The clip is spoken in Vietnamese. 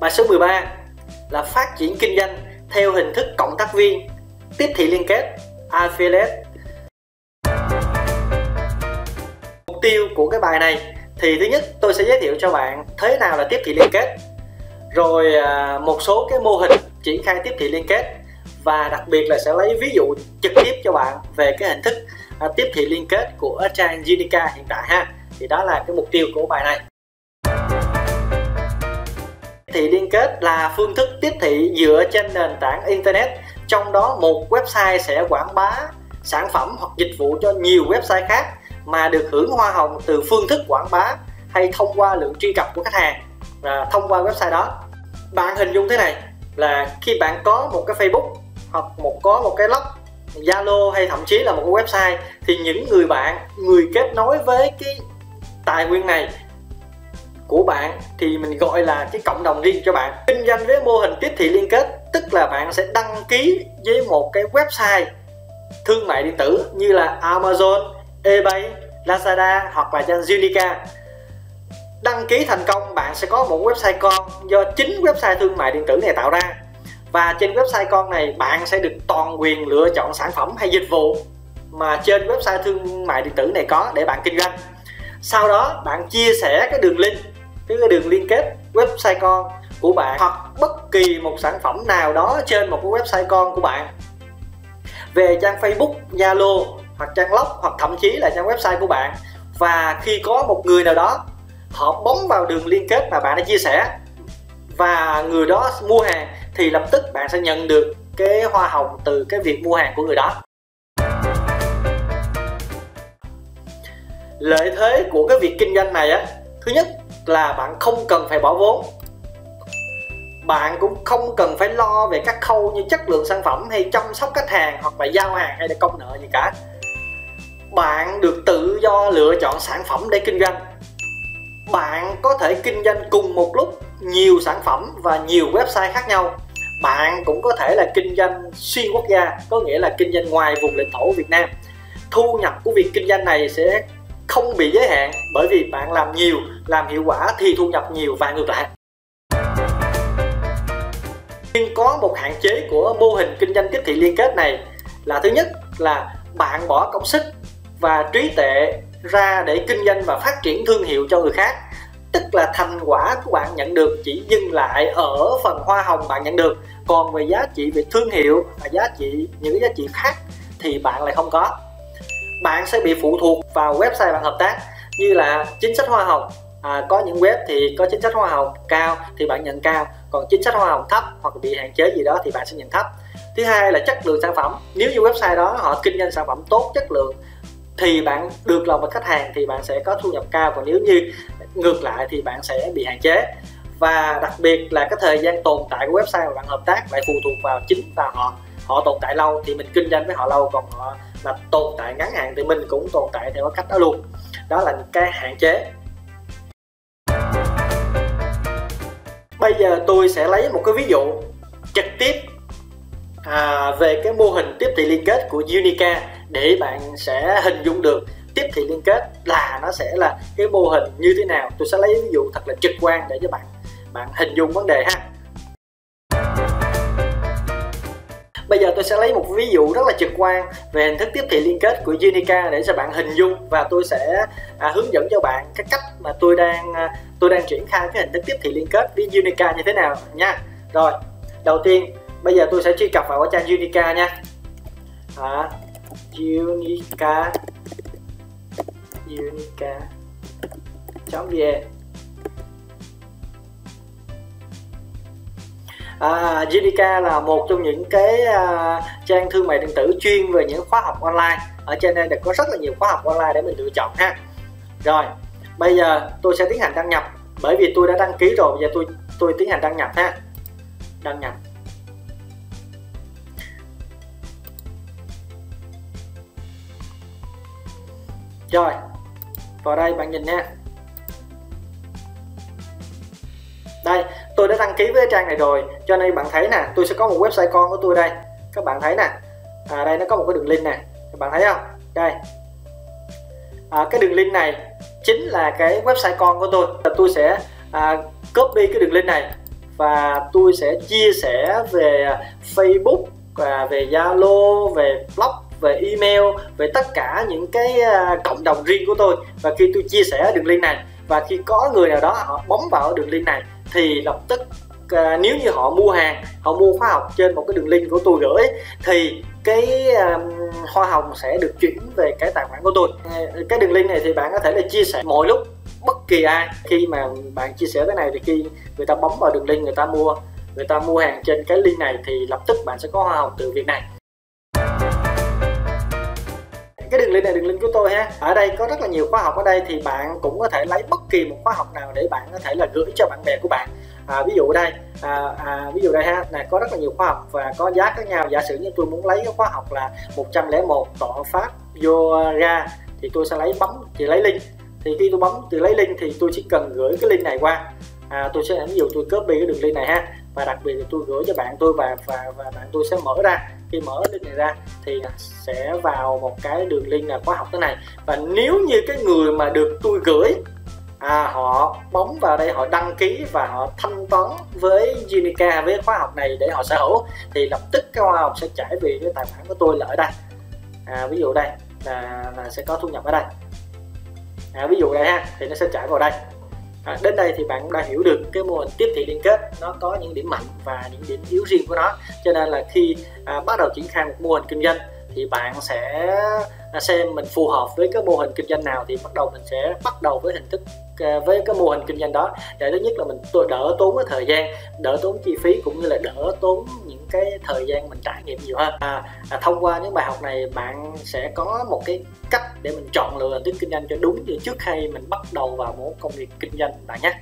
bài số 13 là phát triển kinh doanh theo hình thức cộng tác viên. Tiếp thị liên kết, affiliate. Mục tiêu của cái bài này thì thứ nhất tôi sẽ giới thiệu cho bạn thế nào là tiếp thị liên kết. Rồi à, một số cái mô hình triển khai tiếp thị liên kết và đặc biệt là sẽ lấy ví dụ trực tiếp cho bạn về cái hình thức à, tiếp thị liên kết của trang Unica hiện tại ha. Thì đó là cái mục tiêu của bài này thị liên kết là phương thức tiếp thị dựa trên nền tảng internet. Trong đó, một website sẽ quảng bá sản phẩm hoặc dịch vụ cho nhiều website khác mà được hưởng hoa hồng từ phương thức quảng bá hay thông qua lượng truy cập của khách hàng và thông qua website đó. Bạn hình dung thế này, là khi bạn có một cái Facebook hoặc một, có một cái blog, Zalo hay thậm chí là một cái website, thì những người bạn, người kết nối với cái tài nguyên này của bạn thì mình gọi là cái cộng đồng riêng cho bạn. Kinh doanh với mô hình tiếp thị liên kết tức là bạn sẽ đăng ký với một cái website thương mại điện tử như là Amazon, eBay, Lazada hoặc là trên Unica. Đăng ký thành công bạn sẽ có một website con do chính website thương mại điện tử này tạo ra. Và trên website con này bạn sẽ được toàn quyền lựa chọn sản phẩm hay dịch vụ mà trên website thương mại điện tử này có để bạn kinh doanh. Sau đó bạn chia sẻ cái đường link cái đường liên kết website con của bạn hoặc bất kỳ một sản phẩm nào đó trên một cái website con của bạn. Về trang Facebook, Zalo hoặc trang blog hoặc thậm chí là trang website của bạn. Và khi có một người nào đó họ bấm vào đường liên kết mà bạn đã chia sẻ và người đó mua hàng thì lập tức bạn sẽ nhận được cái hoa hồng từ cái việc mua hàng của người đó. Lợi thế của cái việc kinh doanh này á thứ nhất là bạn không cần phải bỏ vốn. Bạn cũng không cần phải lo về các khâu như chất lượng sản phẩm hay chăm sóc khách hàng hoặc là giao hàng hay là công nợ gì cả. Bạn được tự do lựa chọn sản phẩm để kinh doanh. Bạn có thể kinh doanh cùng một lúc nhiều sản phẩm và nhiều website khác nhau. Bạn cũng có thể là kinh doanh xuyên quốc gia, có nghĩa là kinh doanh ngoài vùng lãnh thổ Việt Nam. Thu nhập của việc kinh doanh này sẽ không bị giới hạn bởi vì bạn làm nhiều, làm hiệu quả thì thu nhập nhiều và ngược lại. Nhưng có một hạn chế của mô hình kinh doanh tiếp thị liên kết này là thứ nhất là bạn bỏ công sức và trí tuệ ra để kinh doanh và phát triển thương hiệu cho người khác. Tức là thành quả của bạn nhận được chỉ dừng lại ở phần hoa hồng bạn nhận được. Còn về giá trị về thương hiệu và giá trị, những giá trị khác thì bạn lại không có bạn sẽ bị phụ thuộc vào website bạn hợp tác như là chính sách hoa hồng. À, có những web thì có chính sách hoa hồng cao thì bạn nhận cao còn chính sách hoa hồng thấp hoặc bị hạn chế gì đó thì bạn sẽ nhận thấp. Thứ hai là chất lượng sản phẩm. Nếu như website đó họ kinh doanh sản phẩm tốt chất lượng thì bạn được lòng với khách hàng thì bạn sẽ có thu nhập cao còn nếu như ngược lại thì bạn sẽ bị hạn chế. Và đặc biệt là cái thời gian tồn tại của website mà bạn hợp tác lại phụ thuộc vào chính và họ họ tồn tại lâu thì mình kinh doanh với họ lâu còn họ mà tồn tại ngắn hạn thì mình cũng tồn tại theo cái cách đó luôn. Đó là cái hạn chế. Bây giờ tôi sẽ lấy một cái ví dụ trực tiếp à, về cái mô hình tiếp thị liên kết của Unica để bạn sẽ hình dung được tiếp thị liên kết là nó sẽ là cái mô hình như thế nào. Tôi sẽ lấy ví dụ thật là trực quan để cho bạn bạn hình dung vấn đề ha. Giờ tôi sẽ lấy một ví dụ rất là trực quan về hình thức tiếp thị liên kết của Unica để cho bạn hình dung và tôi sẽ à, hướng dẫn cho bạn cái cách mà tôi đang à, tôi đang triển khai cái hình thức tiếp thị liên kết với Unica như thế nào nha. Rồi, đầu tiên bây giờ tôi sẽ truy cập vào trang Unica nha. À, Unica unica.vn À, Unica là một trong những cái à, trang thương mại điện tử chuyên về những khóa học online. Ở trên đây có rất là nhiều khóa học online để mình lựa chọn ha. Rồi bây giờ tôi sẽ tiến hành đăng nhập. Bởi vì tôi đã đăng ký rồi bây giờ tôi tôi tiến hành đăng nhập ha. Đăng nhập. Rồi vào đây bạn nhìn nha. Đây tôi đã đăng ký với trang này rồi cho nên bạn thấy nè tôi sẽ có một website con của tôi đây. Các bạn thấy nè. À, đây nó có một cái đường link nè. Các bạn thấy không? Đây. À, cái đường link này chính là cái website con của tôi. Tôi sẽ à, copy cái đường link này và tôi sẽ chia sẻ về Facebook và về Zalo về blog về email về tất cả những cái à, cộng đồng riêng của tôi. Và khi tôi chia sẻ đường link này và khi có người nào đó họ bấm vào đường link này thì lập tức à, nếu như họ mua hàng họ mua khóa học trên một cái đường link của tôi gửi thì cái um, hoa hồng sẽ được chuyển về cái tài khoản của tôi. À, cái đường link này thì bạn có thể là chia sẻ mọi lúc bất kỳ ai. Khi mà bạn chia sẻ cái này thì khi người ta bấm vào đường link người ta mua người ta mua hàng trên cái link này thì lập tức bạn sẽ có hoa hồng từ việc này cái đường link này đường link của tôi ha. Ở đây có rất là nhiều khóa học ở đây thì bạn cũng có thể lấy bất kỳ một khóa học nào để bạn có thể là gửi cho bạn bè của bạn. À, ví dụ đây à, à, ví dụ đây ha. Này có rất là nhiều khóa học và có giá khác nhau. Giả sử như tôi muốn lấy cái khóa học là 101 tọa pháp yoga thì tôi sẽ lấy bấm thì lấy link. Thì khi tôi bấm từ lấy link thì tôi chỉ cần gửi cái link này qua. À, tôi sẽ ví dụ tôi copy cái đường link này ha và đặc biệt là tôi gửi cho bạn tôi và và và bạn tôi sẽ mở ra. Khi mở link này ra thì sẽ vào một cái đường link là khóa học thế này. Và nếu như cái người mà được tôi gửi à, họ bấm vào đây họ đăng ký và họ thanh toán với Unica với khóa học này để họ sở hữu thì lập tức cái khóa học sẽ trải về cái tài khoản của tôi là ở đây. À, ví dụ đây là, là sẽ có thu nhập ở đây. À, ví dụ đây ha thì nó sẽ chảy vào đây à, đến đây thì bạn cũng đã hiểu được cái mô hình tiếp thị liên kết nó có những điểm mạnh và những điểm yếu riêng của nó. Cho nên là khi à, bắt đầu triển khai một mô hình kinh doanh thì bạn sẽ à, xem mình phù hợp với cái mô hình kinh doanh nào thì bắt đầu mình sẽ bắt đầu với hình thức à, với cái mô hình kinh doanh đó. Để thứ nhất là mình đỡ tốn cái thời gian đỡ tốn chi phí cũng như là đỡ tốn những cái thời gian mình trải nghiệm nhiều hơn. À, à, thông qua những bài học này bạn sẽ có một cái cách để mình chọn lựa hình thức kinh doanh cho đúng như trước khi mình bắt đầu vào một công việc kinh doanh bạn nhé.